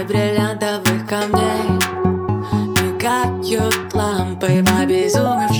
и бриллиантовых камней Мигают лампы в обезумевшем